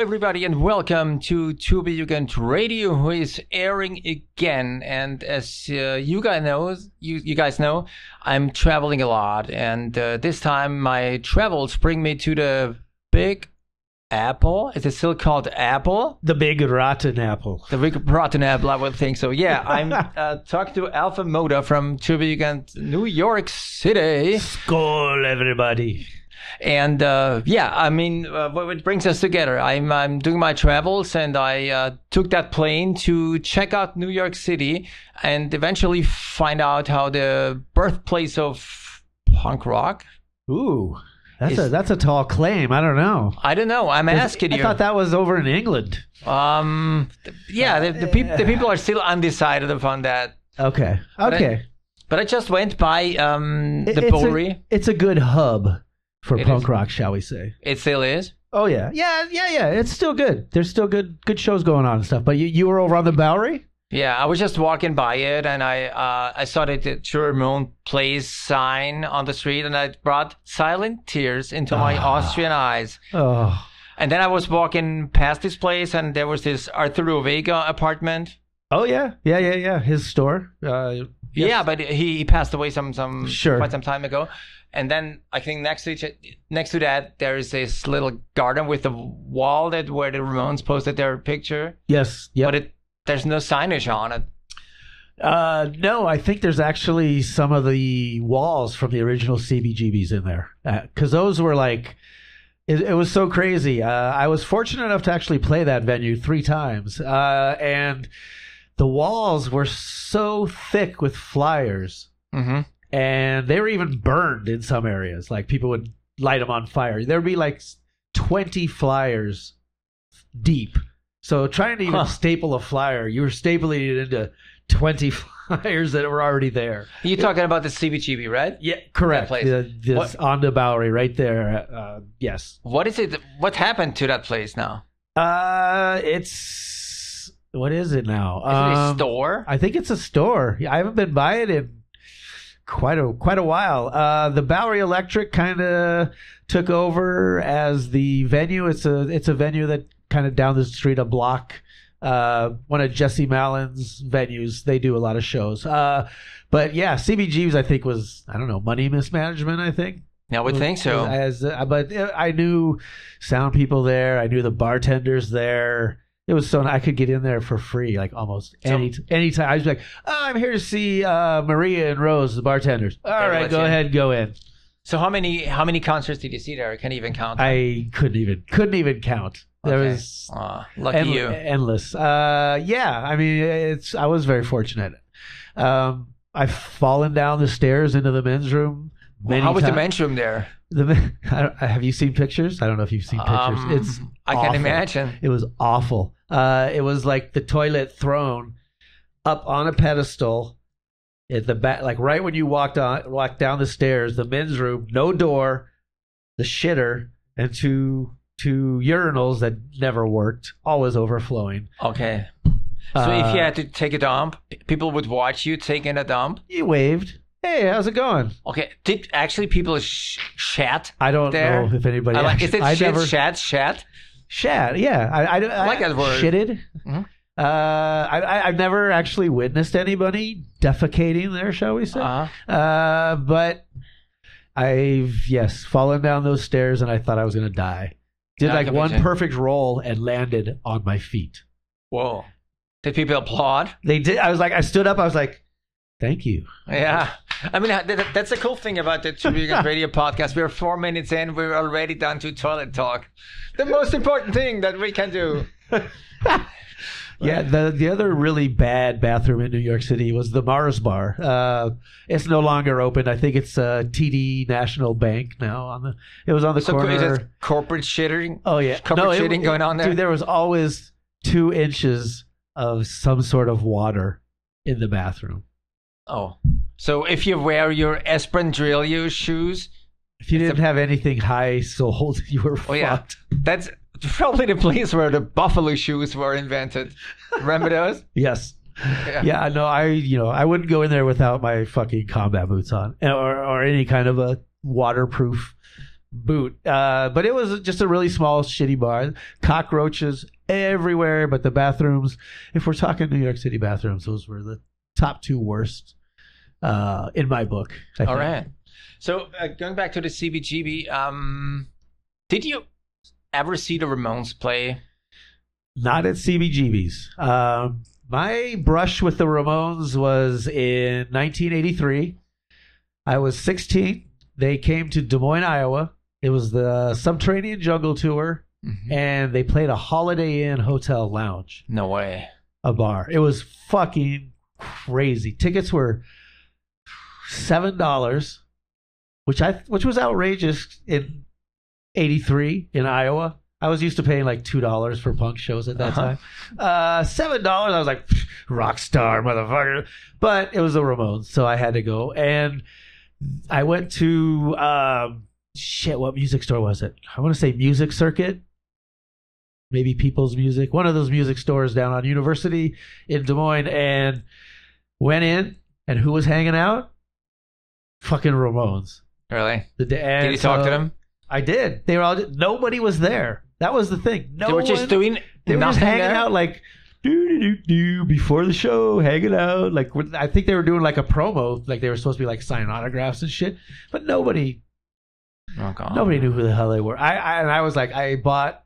everybody, and welcome to Be Jugend Radio, who is airing again. And as uh, you guys know, you, you guys know, I'm traveling a lot, and uh, this time my travels bring me to the Big Apple. Is it still called Apple? The big rotten apple. The Big Rotten Apple, I would think so. Yeah, I'm uh, talking to Alpha Moda from Jugend, New York City. Skull, everybody. And uh, yeah, I mean, uh, what brings us together? I'm I'm doing my travels, and I uh, took that plane to check out New York City, and eventually find out how the birthplace of punk rock. Ooh, that's Is- a that's a tall claim. I don't know. I don't know. I'm asking you. I you. thought that was over in England. um, yeah, the, the, peop- the people are still undecided upon that. Okay. Okay. But I just went by um, It- the it's Bowery. A, it's a good hub for It punk is. rock, shall we say? It still is. Oh yeah, yeah, yeah, yeah. It's still good. There's still good good shows going on and stuff. But you you were over on the Bowery. Yeah, I was just walking by it, and I uh, I saw the Joey Ramone Place sign on the street, and I brought silent tears into my Ah. Austrian eyes. Oh, And then I was walking past this place, and there was this Arturo Vega apartment. oh yeah, yeah, yeah, yeah. His store. Uh, yes. Yeah, but he, he passed away some some Sure. quite some time ago. And then I think next to each, next to that there is this little garden with a wall that where the Ramones posted their picture, Yes. Yep. but it there's no signage on it. Uh, no, I think there's actually some of the walls from the original CBGBs in there because those were like. It, it was so crazy. Uh, I was fortunate enough to actually play that venue three times, uh, and the walls were so thick with flyers, hmm and they were even burned in some areas. Like people would light them on fire. There'd be like twenty flyers deep. So trying to even Huh. staple a flyer, you were stapling it into twenty flyers that were already there. You're talking about the CBGB, right? Yeah, correct. place. The, this on the Bowery right there. Uh, yes. What is it? What happened to that place now? Uh, it's what is it now? Is it a Um, store? I think it's a store. I haven't been by it in quite a quite a while. Uh, the Bowery Electric kind of took over as the venue. It's a it's a venue that kind of down the street a block. Uh, one of Jesse Malin's venues. They do a lot of shows. Uh, but yeah, CBGB's I think was I don't know money mismanagement. I think. I would think so. As, uh, but I knew sound people there. I knew the bartenders there. It was so I could get in there for free, like almost So- any time. I was like, oh, "I'm here to see uh, Maria and Rose, the bartenders." All right, let go you in. ahead, go in. So how many how many concerts did you see there? I can't even count. I couldn't even couldn't even count. There Okay. was Aw, lucky end- you. endless. Uh, yeah, I mean, it's I was very fortunate. Um, I've fallen down the stairs into the men's room. Many How was the men's room there? The men- I don't, have you seen pictures? I don't know if you've seen pictures. Um, it's I can awful. imagine. It was awful. Uh, it was like the toilet thrown up on a pedestal at the back, like right when you walked on, walked down the stairs. The men's room, no door, the shitter, and two two urinals that never worked, always overflowing. Okay. So if Uh, you had to take a dump, people would watch you taking a dump. You waved. Hey, how's it going? Okay. Did actually people sh- shat? I don't There. know if anybody. I like, is it I shit, never shat, shat? Shat. Yeah, I, I, I like that word. Shitted. Mhm. Uh, I, I, I've never actually witnessed anybody defecating there, shall we say? Uh-huh. Uh, but I've yes fallen down those stairs and I thought I was gonna die. Did Yeah, like one perfect roll and landed on my feet. Whoa. Did people applaud? They did. I was like, I stood up. I was like, "Thank you." Yeah. I mean, that, that's the cool thing about the Turbo Jugend Radio podcast. We're four minutes in. We're already down to toilet talk. The most important thing that we can do. Yeah, the the other really bad bathroom in New York City was the Mars Bar. Uh, it's no longer open. I think it's uh, TD National Bank now. On the it was on the So corner. it corporate shitting? oh yeah, corporate it- shitting going on there? Dude, there was always two inches of some sort of water in the bathroom. Oh. So if you wear your Esprandrillo shoes, If you didn't have anything high sold, you were Oh, yeah. fucked. that's probably the place where the buffalo shoes were invented. Remember those? Yes. Yeah. Yeah, no, I you know I wouldn't go in there without my fucking combat boots on, or or any kind of a waterproof boot. Uh, but it was just a really small, shitty bar. Cockroaches everywhere, but the bathrooms, if we're talking New York City bathrooms, those were the top two worst uh, in my book. I All right. So uh, going back to the CBGB, um, did you ever see the Ramones play? Not at CBGB's. Um, my brush with the Ramones was in 1983. I was 16. They came to Des Moines, Iowa. It was the Subterranean Jungle Tour, Mhm. and they played a Holiday Inn hotel lounge, No way. a bar. It was fucking crazy. Tickets were seven dollars, which I which was outrageous in '83 in Iowa. I was used to paying like two dollars for punk shows at that Uh-huh. time. Uh, seven dollars, I was like, rock star, motherfucker. But it was the Ramones, so I had to go. And I went to um, shit. What music store was it? I want to say Music Circuit, maybe People's Music, one of those music stores down on University in Des Moines, and went in. And who was hanging out? Fucking Ramones. Really? The day, and Did you talk to them? I did. They were all. Nobody was there. That was the thing. No they were just one- doing they were just hanging there? out like do do do do before the show, hanging out. Like I think they were doing like a promo, like they were supposed to be like signing autographs and shit. But nobody, Oh, nobody knew who the hell they were. I, I and I was like, I bought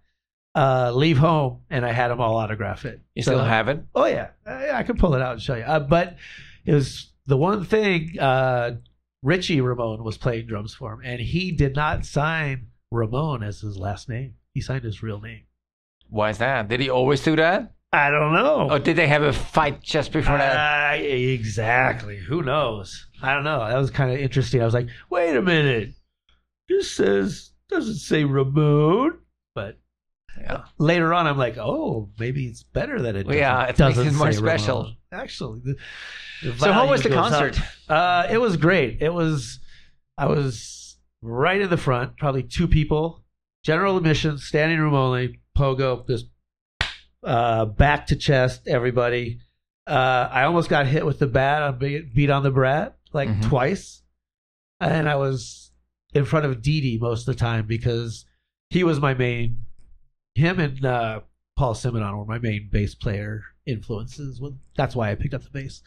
uh Leave Home, and I had them all autograph it. You So- still have it? Oh yeah, I, I can pull it out and show you. Uh, but it was the one thing. Uh, Richie Ramone was playing drums for him, and he did not sign Ramone as his last name. He signed his real name. Why is that? Did he always do that? I don't know. Or did they have a fight just before that? Uh, exactly. Who knows? I don't know. That was kind of interesting. I was like, wait a minute. This says doesn't say Ramone, but Yeah. later on, I'm like, oh, maybe it's better that it. Well, yeah, doesn't- it makes doesn't it more special. Actually, the, the So how was the value goes up. concert? Uh, it was great. It was. I was right in the front, probably two people, general admission, standing room only, pogo, just uh, back to chest, everybody. Uh, I almost got hit with the bat on beat on the brat like Mhm. twice, and I was in front of Dee most of the time because he was my main. Him and uh, Paul Simonon were my main bass player influences. That's why I picked up the bass.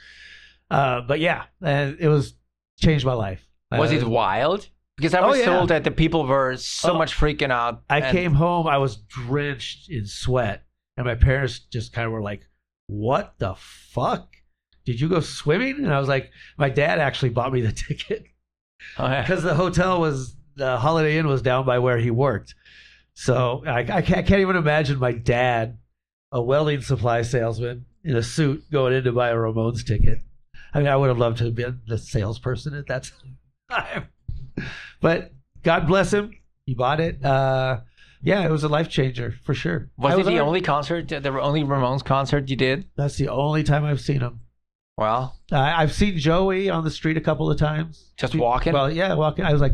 Uh, but yeah, it was changed my life. Was Uh, it wild? Because I Oh, was yeah. told that the people were so Oh. much freaking out. I and- came home, I was drenched in sweat, and my parents just kind of were like, "What the fuck? Did you go swimming?" And I was like, "My dad actually bought me the ticket Oh, yeah. because the hotel was the Holiday Inn was down by where he worked." So I, I, can't, I can't even imagine my dad, a welding supply salesman in a suit, going in to buy a Ramones ticket. I mean, I would have loved to have been the salesperson at that time. But God bless him. He bought it. Uh, yeah, it was a life changer for sure. Was it the on- only concert, the only Ramones concert you did? That's the only time I've seen him. Well, I I've seen Joey on the street a couple of times. Just walking? Well, yeah, walking. I was like,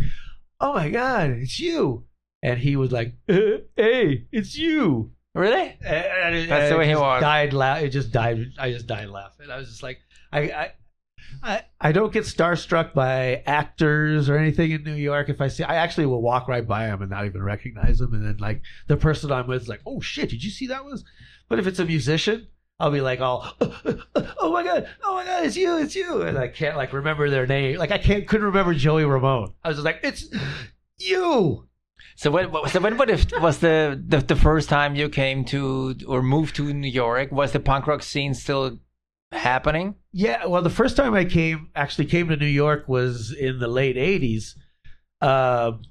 "Oh my god, it's you!" And he was like, "Uh, "Hey, it's you." really? And That's the way he was. Died la- It just died. I just died laughing. I was just like, I, I, I, I don't get starstruck by actors or anything in New York. If I see, I actually will walk right by them and not even recognize them. And then like the person I'm with is like, oh shit, did you see that was? But if it's a musician, I'll be like, all, uh, uh, uh, oh my god, oh my god, it's you, it's you, and I can't like remember their name. Like I can't couldn't remember Joey Ramone. I was just like, it's you. So when, so when was the, the the first time you came to or moved to New York? Was the punk rock scene still happening? Yeah, well, the first time I came actually came to New York was in the late '80s. Um,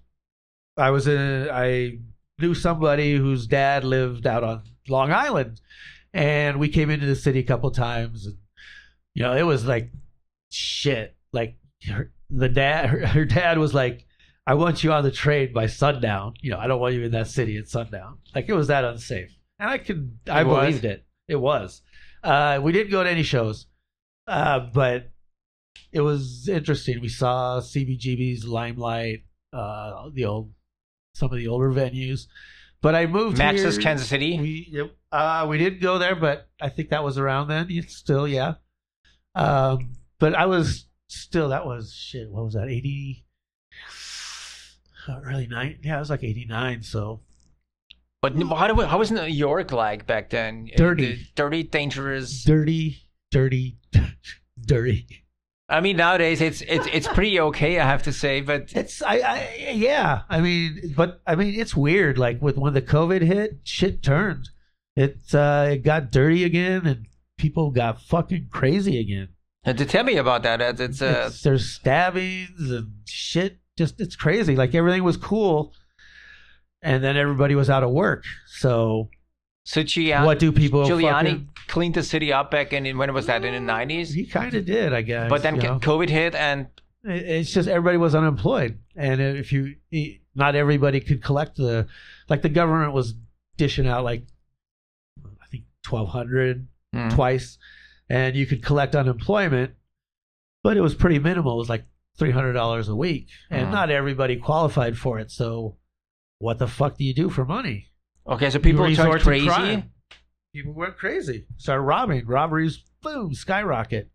I was in. I knew somebody whose dad lived out on Long Island, and we came into the city a couple times. And you know, it was like shit. Like her, the dad, her, her dad was like, "I want you on the train by sundown. You know, I don't want you in that city at sundown." Like it was that unsafe, and I could, I It believed it. It was. Uh, we didn't go to any shows, uh, but it was interesting. We saw CBGB's Limelight, uh, the old, some of the older venues. But I moved Max's here. Kansas City. We yep, uh, we didn't go there, but I think that was around then. It's still, yeah. Um, but I was still that was shit. What was that? Eighty. Early nine. Yeah, it was like eighty nine. So But how, do, we, how was New York like back then? Dirty. Uh, dirty, dangerous. dirty, dirty, dirty. I mean, nowadays it's it's it's pretty okay, I have to say. But It's I, I yeah. I mean, but I mean, it's weird. Like with when the COVID hit, shit turned. It uh, it got dirty again, and people got fucking crazy again. And to tell me about that, it's uh, It's- there's stabbings and shit. Just it's crazy. Like everything was cool, and then everybody was out of work. So so what do people? Giuliani fucking- cleaned the city up back in when was that in the nineties? he kind of did, I guess. But then you know? COVID hit, and it's just everybody was unemployed, and if you, not everybody could collect the, like the government was dishing out like, I think twelve hundred Hmm. twice, and you could collect unemployment, but it was pretty minimal. It was like three hundred dollars a week, and Mhm. not everybody qualified for it. So, what the fuck do you do for money? okay, so people resort to crazy. crime. People went crazy. Started robbing. Robberies, boom, skyrocket.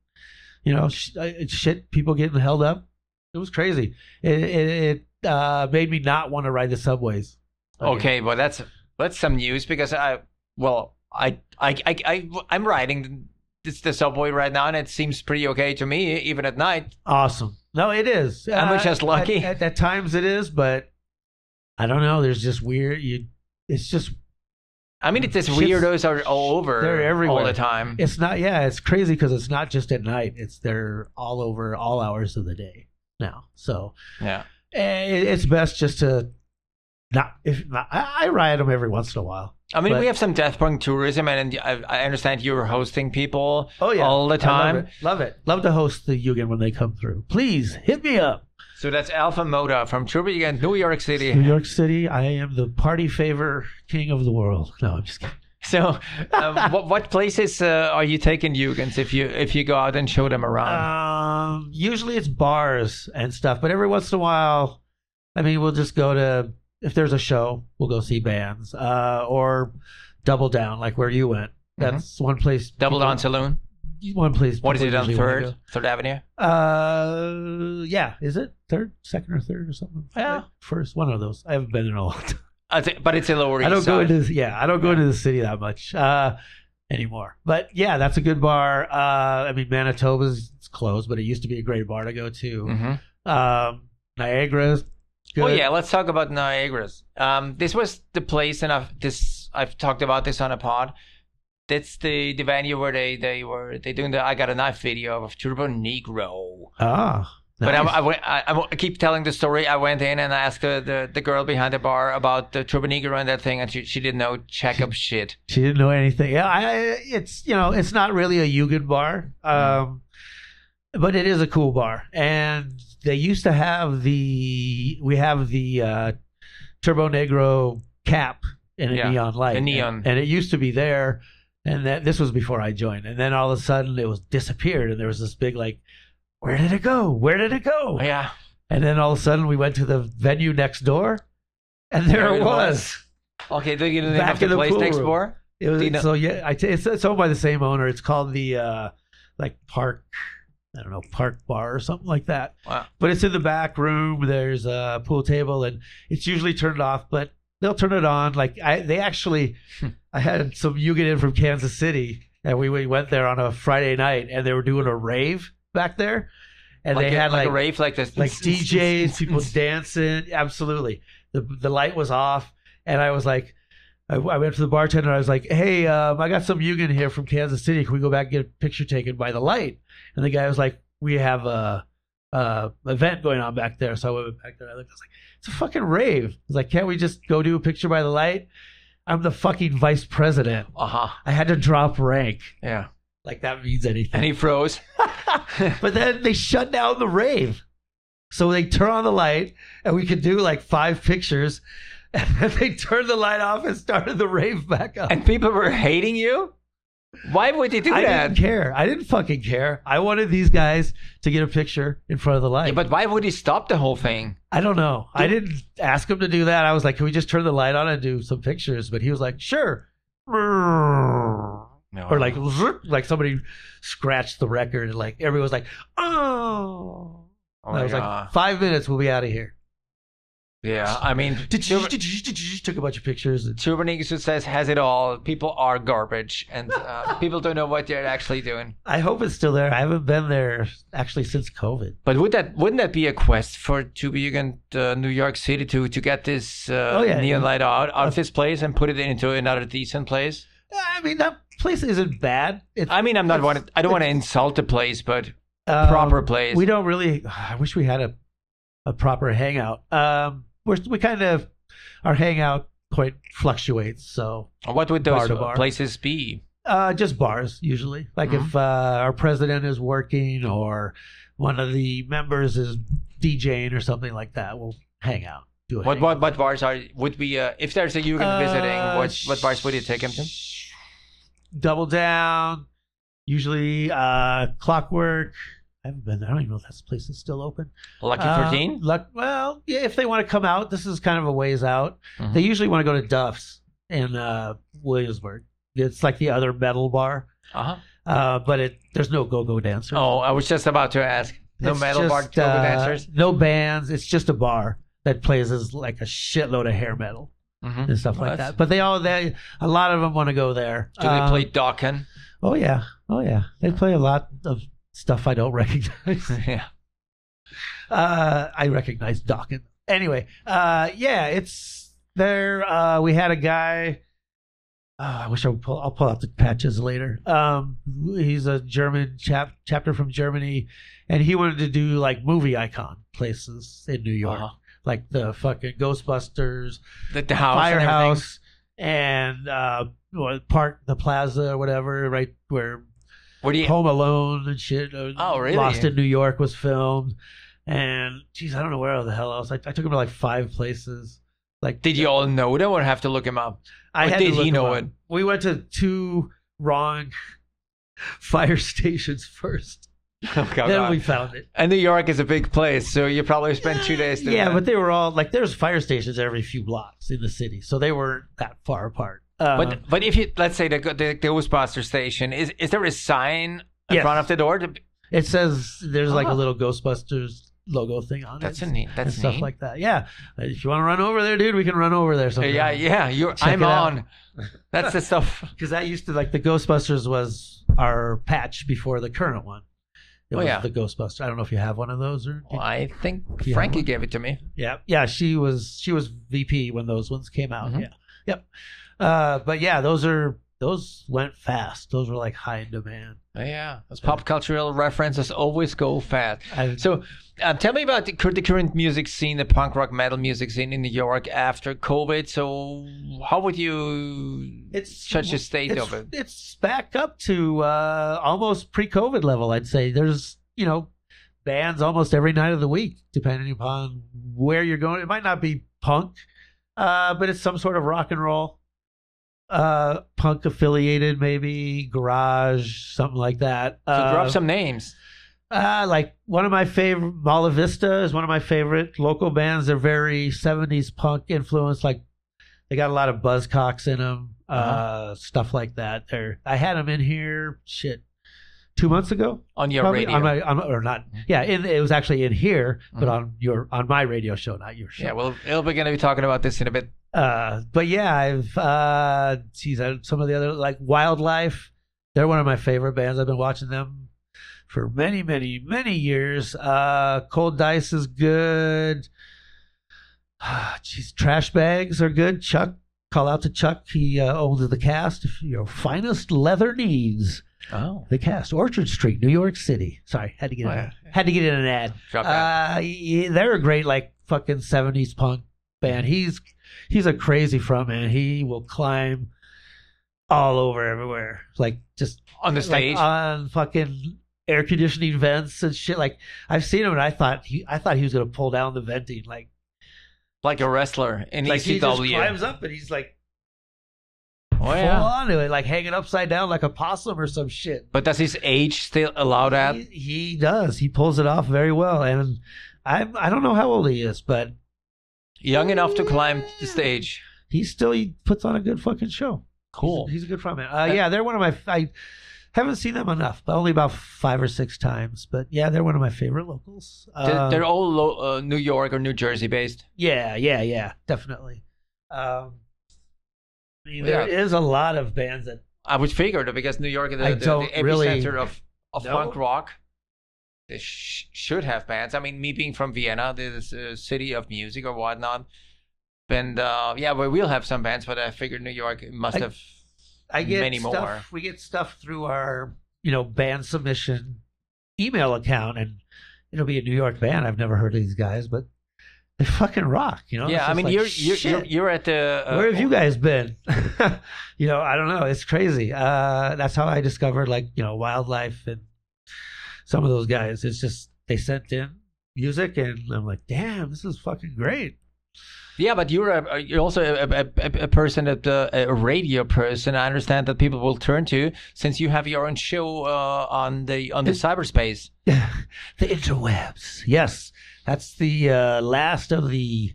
You know, sh- uh, shit. People getting held up. It was crazy. It it, it uh, made me not want to ride the subways. again. Okay, well that's that's some news because I well I I I, I I'm riding this the subway right now and it seems pretty okay to me even at night. Awesome. No, it is. I'm I just lucky? At, at, at times it is, but I don't know. There's just weird. You. It's just. I mean, it's just weirdos are all over They're everywhere. all the time. It's not. Yeah, it's crazy because it's not just at night. It's they're all over all hours of the day now. So Yeah. eh, it's best just to not. If not, I, I ride them every once in a while. I mean, But- we have some death punk tourism, and I, I understand you're hosting people Oh yeah, all the time. love it. Love it. Love to host the Jugend when they come through. Please hit me up. So that's Alpha Moda from Turbine, New York City. New York City. I am the party favor king of the world. No, I'm just kidding. So, um, what, what places uh, are you taking Jugends if you if you go out and show them around? Um, usually it's bars and stuff, but every once in a while, I mean, we'll just go to if there's a show, we'll go see bands, uh, or double down, like where you went. That's one place. Mm-hmm. Double people- Down Saloon. One place. What is people it on usually wanna Third Third Avenue? Uh, yeah. Is it third, second, or third, or something? Yeah. First, one of those. I haven't been in a long time. I thi- but it's a Lower East I don't go Side. into yeah, I don't go into the city that much uh, anymore. But yeah, that's a good bar. Uh, I mean, Manitoba's it's closed, but it used to be a great bar to go to. Mhm. Um, Niagara's good. Oh yeah, let's talk about Niagara's. Um, this was the place, and I've this I've talked about this on a pod. That's the the venue where they they were they doing the I got a knife video of Turbo Negro. Ah, But I. I, I, I keep telling the story. I went in and I asked the, the, the girl behind the bar about the Turbo Negro and that thing, and she, she didn't know check up shit. she didn't know anything. Yeah, I, it's you know, it's not really a Jugend bar, um, but it is a cool bar. And they used to have the we have the uh, Turbo Negro cap in a Yeah, neon light, the neon. and, and it used to be there. And that this was before I joined, and then all of a sudden it was disappeared, and there was this big like, where did it go? Where did it go? Yeah. And then all of a sudden we went to the venue next door, and there, There it it was. Okay, do you know the name of the in the place next room. door? It was you know- so yeah. I t- it's, it's owned by the same owner. It's called the uh, like Park, I don't know, Park Bar or something like that. Wow. But it's in the back room. There's a pool table, and it's usually turned off, but they'll turn it on. Like I, they actually, hmm. I had some you get in from Kansas City, and we, we went there on a Friday night, and they were doing a rave back there, and like they a, had like, like a rave like this. like DJs, people dancing. Absolutely, the the light was off, and I was like, I, I went to the bartender. I was like, "Hey, um, I got some Jugend here from Kansas City. Can we go back and get a picture taken by the light?" And the guy was like, "We have a, a event going on back there." So I went back there. I looked. I was like, "It's a fucking rave." I was like, "Can't we just go do a picture by the light?" I'm the fucking vice president. Uh huh. I had to drop rank. Yeah. Like that means anything. And he froze. but then they shut down the rave. So they turn on the light and we could do like five pictures. And then they turned the light off and started the rave back up. and people were hating you? Why would they do I that? I didn't care. I didn't fucking care. I wanted these guys to get a picture in front of the light. Yeah, but why would he stop the whole thing? I don't know. I didn't ask him to do that. I was like, can we just turn the light on and do some pictures? But he was like, sure. Or like, like somebody scratched the record and like everyone was like, oh. oh I was God. like, five minutes, we'll be out of here. Yeah, I mean, took a bunch of pictures. Turbanix says has it all. People are garbage, and uh, people don't know what they're actually doing. I hope it's still there. I haven't been there actually since COVID. But would that wouldn't that be a quest for Turbo Jugend, uh, New York City, to to get this uh, Oh, yeah. neon light out out of this place and put it into another decent place? I mean, that place isn't bad. It's I mean, I'm not want I don't want to insult the place, but um, proper place. We don't really. I wish we had a a proper hangout. Um, we're we kind of our hangout point fluctuates. So what would those bar. places be? uh, just bars usually. Like Mhm. if uh, our president is working or one of the members is DJing or something like that, we'll hang out. Do What what what bars are would be uh, if there's a Jugend visiting? Uh, What what bars would you take him to? Double down. Usually, uh, Clockwork. I haven't been there. I don't even know if that place is still open. Lucky Uh, Thirteen. luck, well, yeah, if they want to come out, this is kind of a ways out. Mhm. They usually want to go to Duff's in uh, Williamsburg. It's like the other metal bar, Uh huh. uh, but it there's no go-go dancers. Oh, I was just about to ask. No It's metal bar just, go uh, dancers. No bands. It's just a bar that plays as like a shitload of hair metal Mhm. and stuff Well, like that's- that. But they all they a lot of them want to go there. Do they Um, play Dokken? Oh yeah, oh yeah. They play a lot of stuff I don't recognize. yeah. uh, I recognize Dokken. Anyway, uh, yeah, it's there. Uh, we had a guy. Uh, I wish I would pull. I'll pull out the patches later. Um, he's a German chap chapter from Germany, and he wanted to do like movie icon places in New York, Uh-huh. like the fucking Ghostbusters, The, the house. and. Firehouse, and, uh, what, Park the Plaza or whatever, right where What do you? Home Alone and shit. uh, Oh, really? Lost in New York was filmed, and geez, I don't know where the hell else. I, I took him to like five places. Like, Did you all know them or have to look him up? I had did to he know it? We went to two wrong fire stations first. Oh, God. then we found it. and New York is a big place, so you probably spent two days. Yeah, that. but they were all like there's fire stations every few blocks in the city, so they weren't that far apart. Um, But but if you let's say the the, the Ghostbuster station is is there a sign in Yes. front of the door? To, it says there's like Oh. a little Ghostbusters logo thing on it? that's it. a neat. That's stuff neat. like that. Yeah, if you want to run over there, dude, we can run over there. Sometime. yeah, yeah. You're, Check I'm on. That's the stuff. because that used to like the Ghostbusters was our patch before the current one. It Oh, was yeah. the Ghostbuster. I don't know if you have one of those or Well, I think Frankie gave it to me. yeah, yeah. She was she was VP when those ones came out. Mhm. Yeah, yep. Uh, but yeah, those are those went fast. Those were like high in demand. Oh, yeah, those pop cultural references always go fast. I, So, um, tell me about the, the current music scene, the punk rock metal music scene in New York after COVID. So, how would you it's judge the state it's, of it? It's back up to uh, almost pre-COVID level. I'd say there's you know bands almost every night of the week, depending upon where you're going. It might not be punk, uh, but it's some sort of rock and roll, uh, punk affiliated, maybe garage, something like that. So, uh, drop some names. uh, like one of my favorite, Mala Vista is one of my favorite local bands. They're very 70s punk influence. Like they got a lot of buzzcocks in them, uh, Uh-huh. stuff like that. They're, I had them in here, shit, two months ago. On your Probably, radio. On my, on, or not. Yeah, in, it was actually in here, but Mhm. on your, on my radio show, not your show. yeah, well, we're going to be talking about this in a bit. Uh, but yeah, I've uh, geez, I, some of the other like Wildlife. They're one of my favorite bands. I've been watching them for many, many, many years. Uh, Cold Dice is good. Jeez, Trash Bags are good. Chuck, call out to Chuck. He uh, owns the cast. Your finest leather needs. Oh. The cast, Orchard Street, New York City. Sorry, had to get Oh, in, yeah. had to get in an ad. Drop. Uh, yeah, they're a great like fucking seventies punk band. He's he's a crazy frontman. He will climb all over everywhere, like just on the stage. like on fucking air conditioning vents and shit. Like I've seen him, and I thought he I thought he was gonna pull down the venting, like like a wrestler in like he just climbs up and he's like oh, full yeah. onto it, like hanging upside down like a possum or some shit. But does his age still allow that? He, he does. He pulls it off very well, and I I don't know how old he is, but Young enough to climb the stage. he still he puts on a good fucking show. Cool. He's, he's a good frontman. Uh, yeah, they're one of my. I Haven't seen them enough, but only about five or six times. But yeah, they're one of my favorite locals. They're, Um, they're all lo- uh, New York or New Jersey based. yeah, yeah, yeah, definitely. Um, I mean, Yeah. there is a lot of bands that I would figure that because New York is I the, the, don't really epicenter of, of know. punk rock. They sh- should have bands. I mean, me being from Vienna, this uh, city of music or whatnot. And uh, yeah, we will have some bands, but I figured New York must I- have I get many stuff. more. We get stuff through our, you know, band submission email account, and it'll be a New York band. I've never heard of these guys, but they fucking rock. You know. yeah, I mean, like, you're, you're you're you're at the. Uh, Where have you guys been? you know, I don't know. It's crazy. Uh, that's how I discovered, like, you know, wildlife and some of those guys. It's just they sent in music, and I'm like, damn, this is fucking great. Yeah, but you're a, you're also a, a, a- person uh, a radio person. I understand that people will turn to since you have your own show uh, on the on the cyberspace. the interwebs. Yes, that's the uh, last of the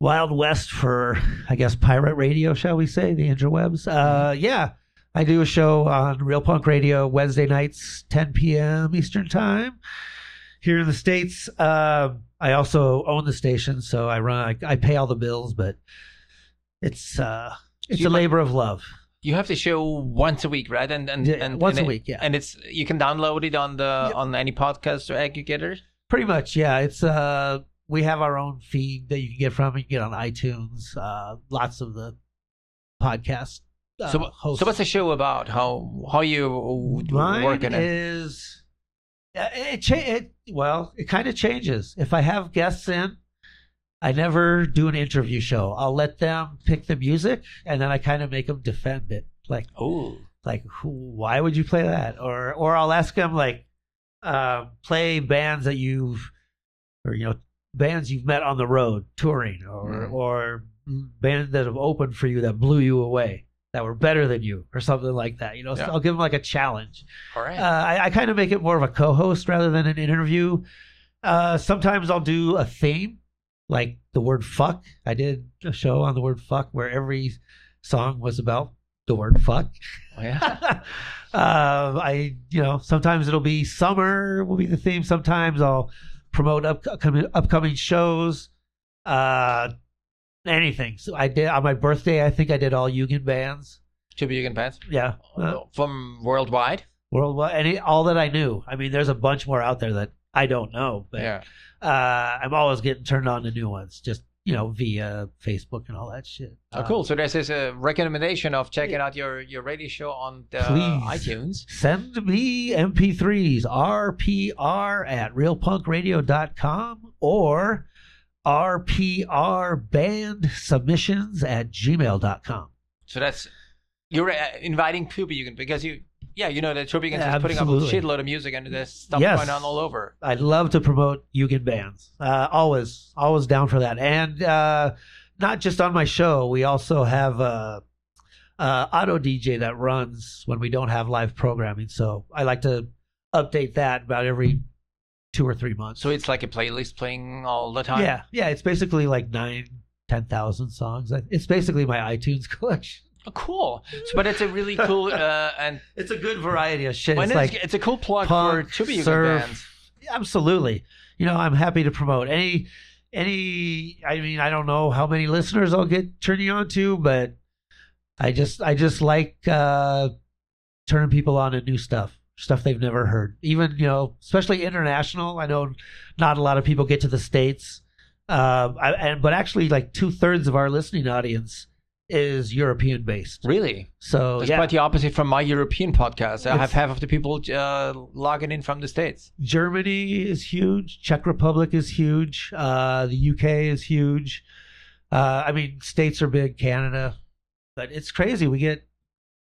Wild West for, I guess, pirate radio, shall we say, the interwebs. Uh, yeah, I do a show on Real Punk Radio Wednesday nights, 10 p.m. Eastern Time here in the States. Uh, I also own the station, so I run, I, I pay all the bills, but it's, uh, it's a might- labor of love. You have the show once a week, right? And and, Yeah, and once and a it- week, yeah. And it's you can download it on the on any podcast or aggregator. Pretty much, yeah. It's uh, we have our own feed that you can get from. You can get on iTunes. Uh, lots of the podcast. Uh, so hosts. so what's the show about? How how you Mine working it? is it, cha- it well it kind of changes if i have guests in i never do an interview show i'll let them pick the music and then i kind of make them defend it like Oh, like who, why would you play that or or i'll ask them like uh, play bands that you've or you know bands you've met on the road touring or Mm. or bands that have opened for you that blew you away that were better than you or something like that you know so i'll give them like a challenge all right. uh, I, I kind of make it more of a co-host rather than an interview. Uh, sometimes I'll do a theme, like the word "fuck." I did a show on the word "fuck" where every song was about the word "fuck." Oh, yeah. um, I, you know, sometimes it'll be summer will be the theme. Sometimes I'll promote up, upcoming upcoming shows. Uh, anything. So I did on my birthday. I think I did all Jugend bands. Turbo Jugend bands Yeah, uh, from worldwide. worldwide any all that I knew. I mean, there's a bunch more out there that I don't know, but Yeah. uh, I'm always getting turned on to new ones, just you know, via Facebook and all that shit. Oh, Uh, cool. So this is a recommendation of checking out your, your radio show on the Please. iTunes. Send me MP3s, RPR at realpunkradio.com or RPR band submissions at gmail.com. So that's you're uh, inviting people you can because you yeah you know that Tropican Yeah, is putting up a shitload of music and there's stuff Yes. going on all over. I'd love to promote Jugend bands. Uh, always, always down for that. And uh, not just on my show, we also have a, a auto DJ that runs when we don't have live programming. So I like to update that about every two or three months. So it's like a playlist playing all the time. yeah, yeah, it's basically like nine, ten thousand songs. It's basically my iTunes collection. Oh, cool. So, but it's a really cool uh, and It's a good variety of shit. it's it's, like it's a cool plug punk, for surf, bands. absolutely you know i'm happy to promote any any i mean i don't know how many listeners i'll get turning on to but i just i just like uh turning people on to new stuff stuff they've never heard even you know especially international i know not a lot of people get to the states uh I, and but actually like two-thirds of our listening audience is european based Really? so That's yeah quite the opposite from my European podcast. I have half of the people uh, logging in from the States. Germany is huge. Czech Republic is huge. Uh, the UK is huge. Uh, I mean, states are big. Canada, but it's crazy. We get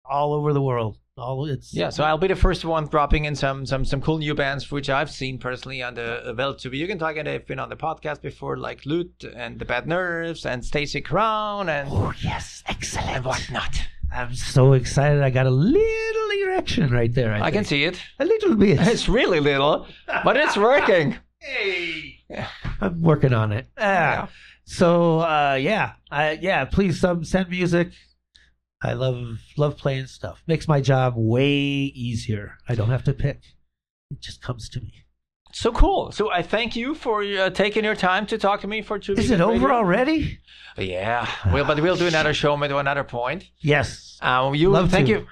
all over the world. All it's Yeah, so I'll be the first one dropping in some some some cool new bands which I've seen personally on the Welt to be talk and they've been on the podcast before, like Lut and the Bad Nerves and Stacy Crown and Oh yes, excellent. and whatnot. I'm so excited. I got a little erection right there. I, I can see it. a little bit. It's really little, but it's working. hey, I'm working on it. Ah. Yeah. So uh, yeah, I, yeah. Please um, send music. I love love playing stuff. Makes my job way easier. I don't have to pick. It just comes to me. So cool. So I thank you for uh, taking your time to talk to me for two. Is it over already? Yeah. Well, but we'll do another show maybe another point. Yes. Um, you Love thank to. you,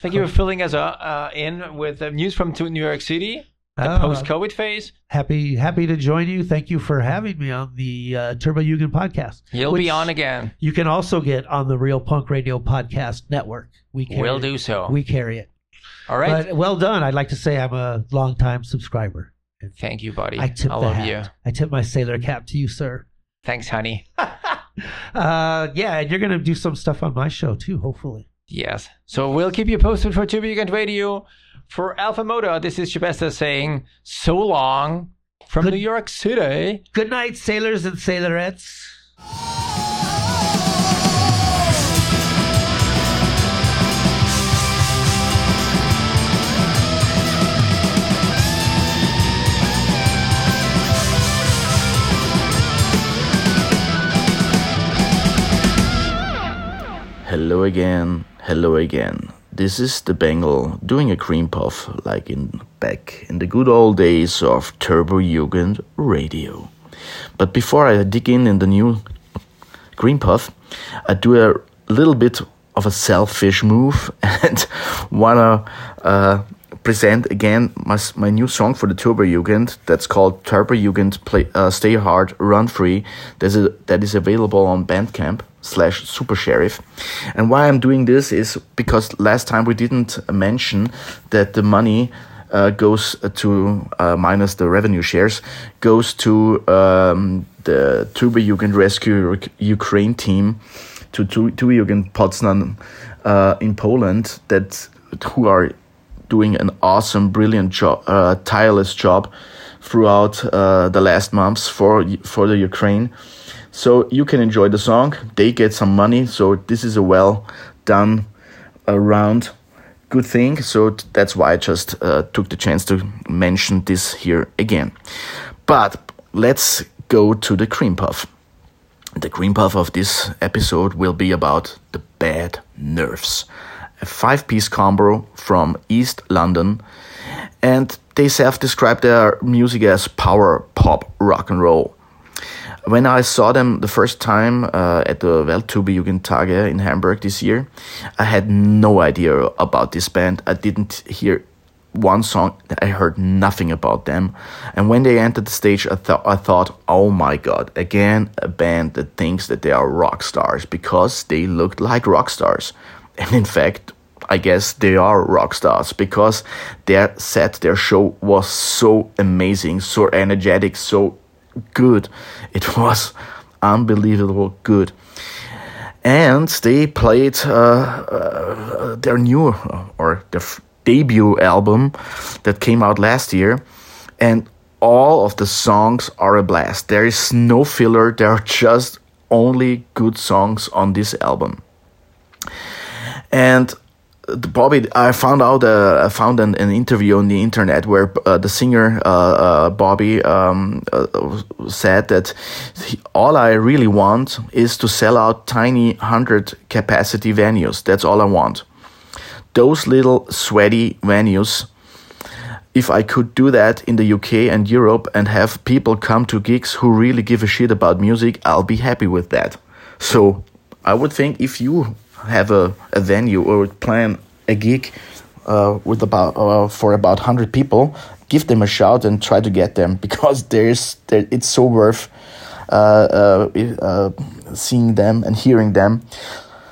thank you for filling us uh, uh, in with uh, news from New York City, the Oh, post-COVID phase. happy happy to join you. Thank you for having me on the uh, Turbo Jugend podcast. You'll be on again. You can also get on the Real Punk Radio podcast network. We carry We'll it. do so. We carry it. All right. But well done. I'd like to say I'm a longtime subscriber. thank you, buddy. I tip the love you. I tip my sailor cap to you, sir. Thanks, honey. Uh, yeah, and you're gonna do some stuff on my show too, hopefully. Yes. So we'll keep you posted for Turbo Jugend Radio. For Alpha Moto, this is Chibesta saying so long from Good- New York City. Good night, sailors and sailorettes. Hello again, hello again. This is the Bengal doing a cream puff like in back in the good old days of Turbo Jugend radio. But before I dig in in the new green puff, I do a little bit of a selfish move and wanna uh, present again my, my new song for the Turbo Jugend that's called Turbo Jugend Play, uh, Stay Hard, Run Free. There's a, that is available on Bandcamp slash Super Sheriff. And why I'm doing this is because last time we didn't mention that the money uh, goes to uh, minus the revenue shares goes to um, the Turbo Jugend Rescue Ukraine team to Turbo Jugend Poznan uh, in Poland that who are doing an awesome, brilliant job, uh, tireless job throughout uh, the last months for for the Ukraine. So you can enjoy the song. They get some money. So this is a well done around good thing. So that's why I just uh, took the chance to mention this here again. But let's go to the cream puff. The cream puff of this episode will be about the bad nerves. A five piece combo from East London, and they self describe their music as power pop rock and roll. When I saw them the first time uh, at the Weltturbojugendtage in Hamburg this year, I had no idea about this band. I didn't hear one song. I heard nothing about them. And when they entered the stage, I thought, I thought, oh my god, again a band that thinks that they are rock stars because they looked like rock stars. And in fact, I guess they are rock stars because their set, their show was so amazing, so energetic, so good. It was unbelievable good. And they played uh, uh, their new or their debut album that came out last year, and all of the songs are a blast. There is no filler, there are just only good songs on this album. And Bobby, I found out, uh, I found an, an interview on the internet where uh, the singer uh, uh, Bobby um, uh, said that he, all I really want is to sell out tiny hundred capacity venues. That's all I want. Those little sweaty venues. If I could do that in the UK and Europe and have people come to gigs who really give a shit about music, I'll be happy with that. So I would think if you have a, a venue or plan a gig uh, with about uh, for about 100 people give them a shout and try to get them because there's there, it's so worth uh, uh, uh, seeing them and hearing them.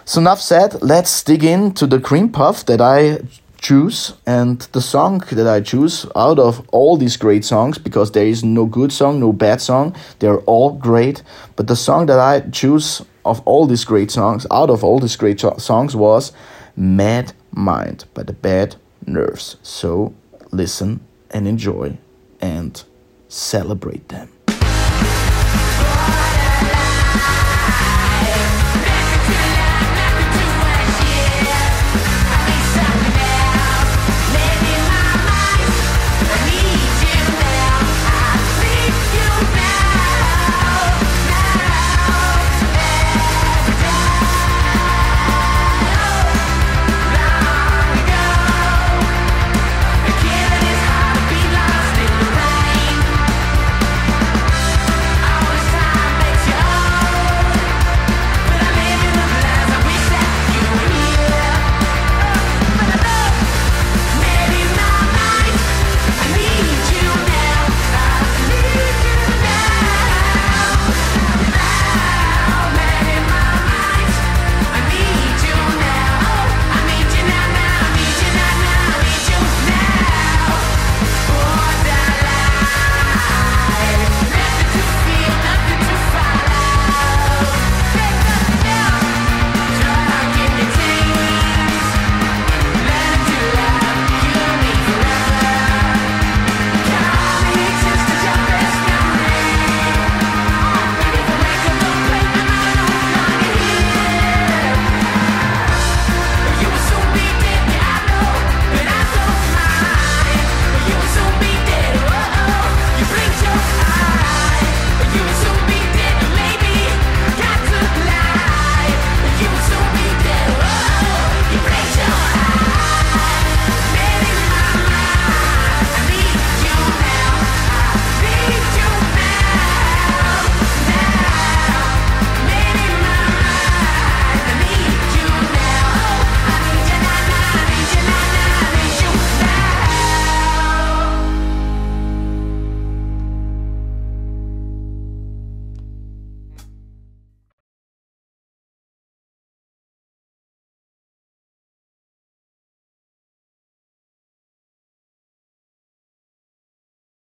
So enough said. Let's dig into the cream puff that i choose and the song that i choose out of all these great songs because there is no good song no bad song. They're all great. But the song that i choose of all these great songs, out of all these great songs, was Mad Mind by the Bad Nerves. So listen and enjoy and celebrate them.